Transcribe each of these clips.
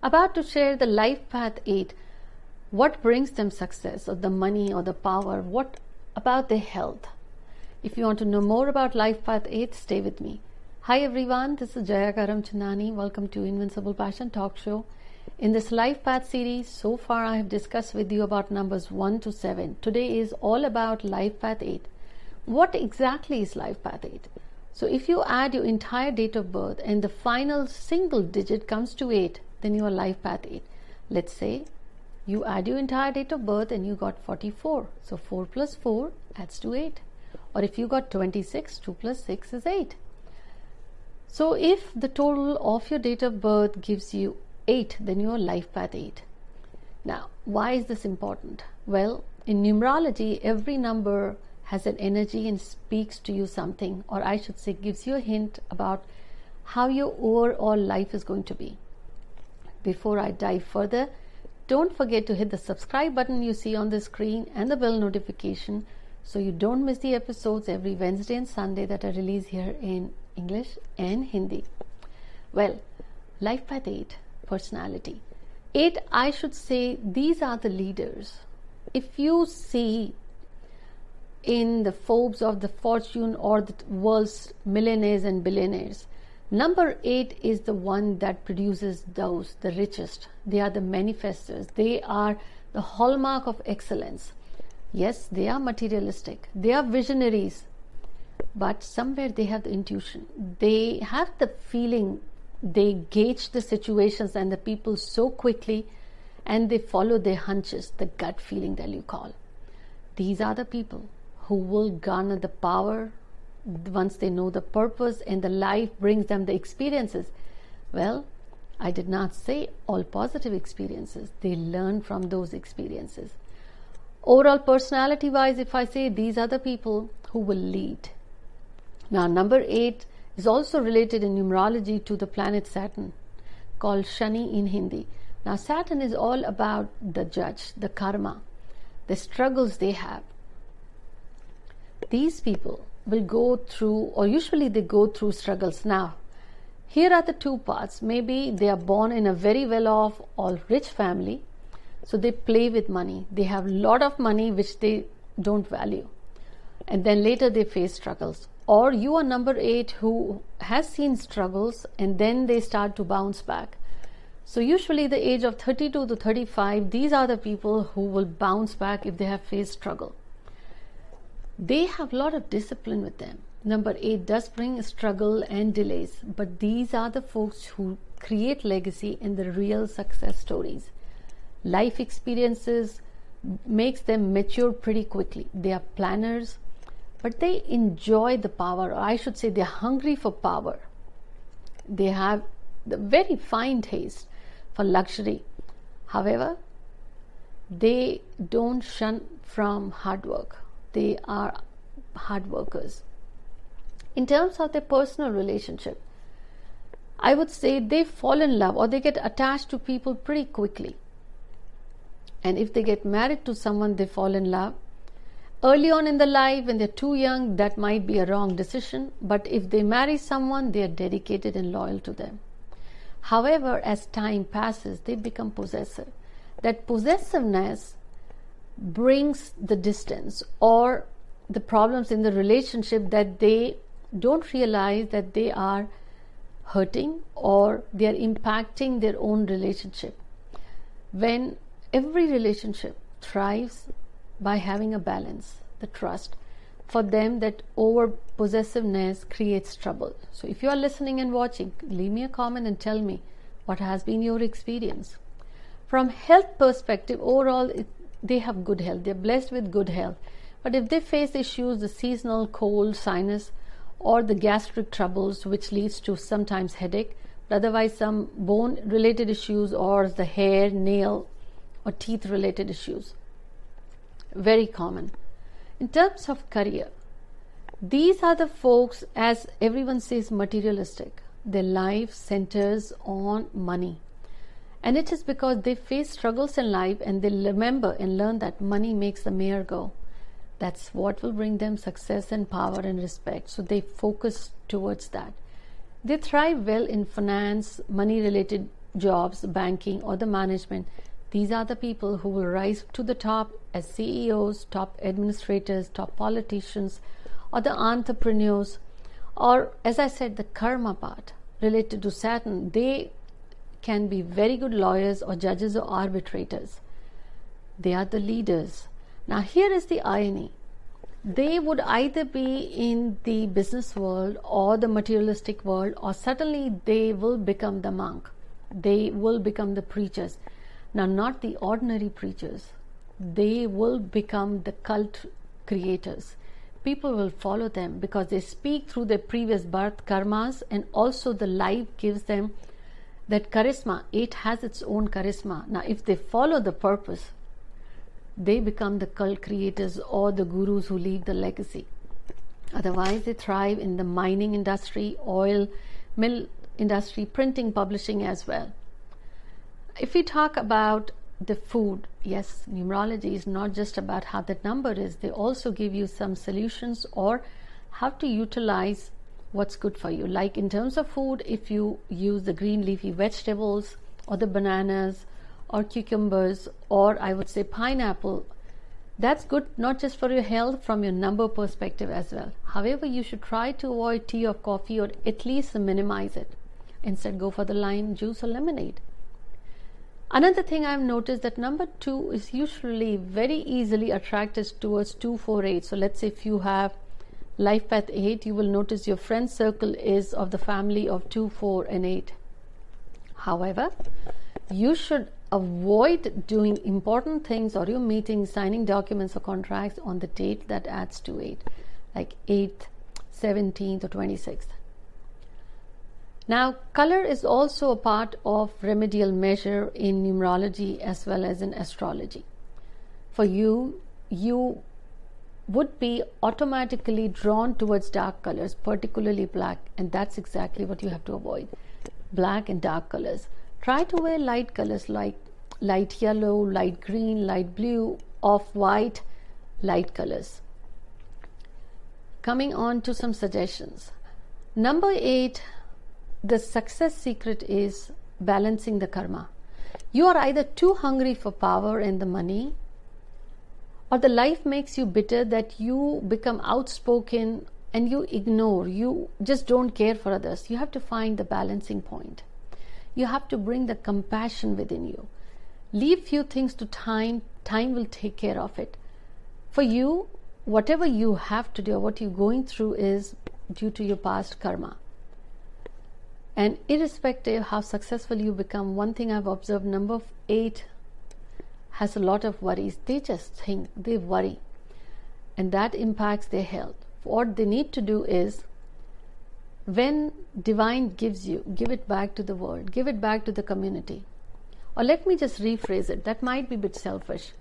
about to share the life path 8 what brings them success or the money or the power? What about their health? If you want to know more about life path 8 stay with me. Hi everyone. This is jaya karamchandani welcome to invincible passion talk show. In this life path series so far i have discussed with you about numbers 1 to 7 today is all about life path 8 what exactly is life path 8 so if you add your entire date of birth and the final single digit comes to 8, then your life path 8. Let's say you add your entire date of birth and you got 44. So 4 plus 4 adds to 8. Or if you got 26, 2 plus 6 is 8. So if the total of your date of birth gives you 8, then your life path 8. Now, why is this important? Well, in numerology, every number has an energy and speaks to you something, or I should say, gives you a hint about how your overall life is going to be. Before I dive further, don't forget to hit the subscribe button you see on the screen and the bell notification so you don't miss the episodes every Wednesday and Sunday that I release here in English and Hindi. Well, Life Path 8, personality. 8, I should say, these are the leaders. If you see in the Forbes of the Fortune or the world's millionaires and billionaires. Number eight is the one that produces those, the richest. They are the manifestors. They are the hallmark of excellence. Yes, they are materialistic. They are visionaries. But somewhere they have the intuition. They have the feeling. They gauge the situations and the people so quickly and they follow their hunches, the gut feeling that you call. These are the people who will garner the power once they know the purpose and the life brings them the experiences. Well, I did not say all positive experiences, they learn from those experiences. Overall, personality wise, if I say these are the people who will lead. Now, number eight is also related in numerology to the planet Saturn, called Shani in Hindi. Now, Saturn is all about the judge, the karma, the struggles they have, these people will go through, or usually they go through struggles. Now, here are the two parts. Maybe they are born in a very well off or rich family, so they play with money. They have a lot of money which they don't value. And then later they face struggles. Or you are number eight who has seen struggles and then they start to bounce back. So, usually, the age of 32 to 35, these are the people who will bounce back if they have faced struggle they have a lot of discipline with them. Number eight does bring struggle and delays, but these are the folks who create legacy in the real success stories. Life experiences makes them mature pretty quickly. They are planners, but they enjoy the power, or I should say, they're hungry for power. They have the very fine taste for luxury. However, they don't shun from hard work they are hard workers. In terms of their personal relationship, I would say they fall in love or they get attached to people pretty quickly. And if they get married to someone, they fall in love. Early on in the life, when they're too young, that might be a wrong decision. But if they marry someone, they are dedicated and loyal to them. However, as time passes, they become possessive. That possessiveness brings the distance or the problems in the relationship that they don't realize that they are hurting or they are impacting their own relationship. When every relationship thrives by having a balance, the trust, for them that over possessiveness creates trouble. So if you are listening and watching, leave me a comment and tell me what has been your experience. From health perspective, overall it they have good health, they're blessed with good health. But if they face issues, the seasonal cold, sinus, or the gastric troubles, which leads to sometimes headache, but otherwise some bone related issues or the hair, nail, or teeth related issues. Very common. In terms of career, these are the folks, as everyone says, materialistic. Their life centers on money. And it is because they face struggles in life and they remember and learn that money makes the mare go. That's what will bring them success and power and respect. So they focus towards that. They thrive well in finance, money related jobs, banking, or the management, these are the people who will rise to the top as CEOs, top administrators, top politicians, or the entrepreneurs, or as I said, the karma part related to Saturn, they can be very good lawyers or judges or arbitrators. They are the leaders. Now, here is the irony they would either be in the business world or the materialistic world, or suddenly they will become the monk. They will become the preachers. Now, not the ordinary preachers, they will become the cult creators. People will follow them because they speak through their previous birth karmas, and also the life gives them that charisma. It has its own charisma. Now, if they follow the purpose, they become the cult creators or the gurus who leave the legacy. Otherwise, they thrive in the mining industry, oil mill industry, printing, publishing as well. If we talk about the food, yes, numerology is not just about how that number is, they also give you some solutions or how to utilize what's good for you. Like in terms of food, if you use the green leafy vegetables or the bananas or cucumbers or I would say pineapple, that's good not just for your health, from your number perspective as well. However, you should try to avoid tea or coffee or at least minimize it. Instead, go for the lime juice or lemonade. Another thing I've noticed that number two is usually very easily attracted towards 248. So let's say if you have life path 8, you will notice your friend circle is of the family of 2, 4, and 8. However, you should avoid doing important things or your meetings, signing documents or contracts on the date that adds to 8, like 8th, 17th, or 26th. Now, color is also a part of remedial measure in numerology as well as in astrology. For you, you would be automatically drawn towards dark colors, particularly black, and that's exactly what you have to avoid black and dark colors. Try to wear light colors like light yellow, light green, light blue, off white, light colors. Coming on to some suggestions. Number eight, the success secret is balancing the karma. You are either too hungry for power and the money, or the life makes you bitter that you become outspoken and you ignore, you just don't care for others. You have to find the balancing point. You have to bring the compassion within you. Leave few things to time. Time will take care of it. For you whatever you have to do what you're going through is due to your past karma. And irrespective how successful you become one thing i've observed number 8 has a lot of worries they just think they worry and that impacts their health what they need to do is when divine gives you, give it back to the world, give it back to the community. Or let me just rephrase it, that might be a bit selfish.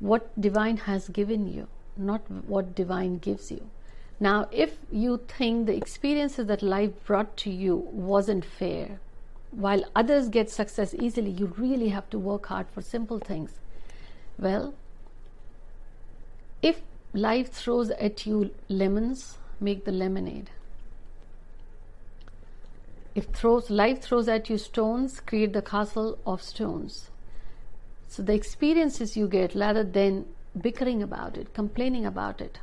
What divine has given you, not what divine gives you. Now, if you think the experiences that life brought to you wasn't fair, while others get success easily, you really have to work hard for simple things. Well, if life throws at you lemons, make the lemonade. If throws life throws at you stones, create the castle of stones. So the experiences you get, rather than bickering about it, complaining about it,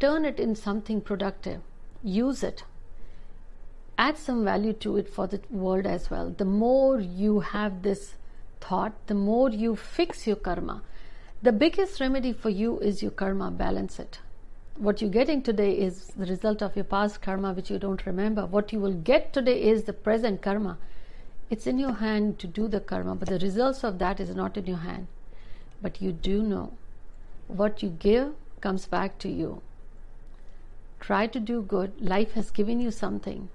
turn it in something productive. Use it. Add some value to it for the world as well. The more you have this thought, the more you fix your karma. The biggest remedy for you is your karma. Balance it what you're getting today is the result of your past karma, which you don't remember. What you will get today is the present karma. It's in your hand to do the karma, but the results of that is not in your hand. But you do know what you give comes back to you. Try to do good. Life has given you something.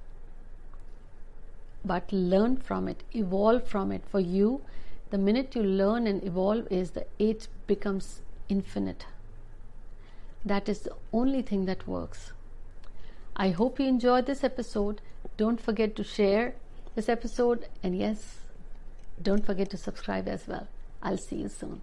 But learn from it, evolve from it. For you, the minute you learn and evolve, is the it becomes infinite. That is the only thing that works. I hope you enjoyed this episode. Don't forget to share this episode, and yes, don't forget to subscribe as well. I'll see you soon.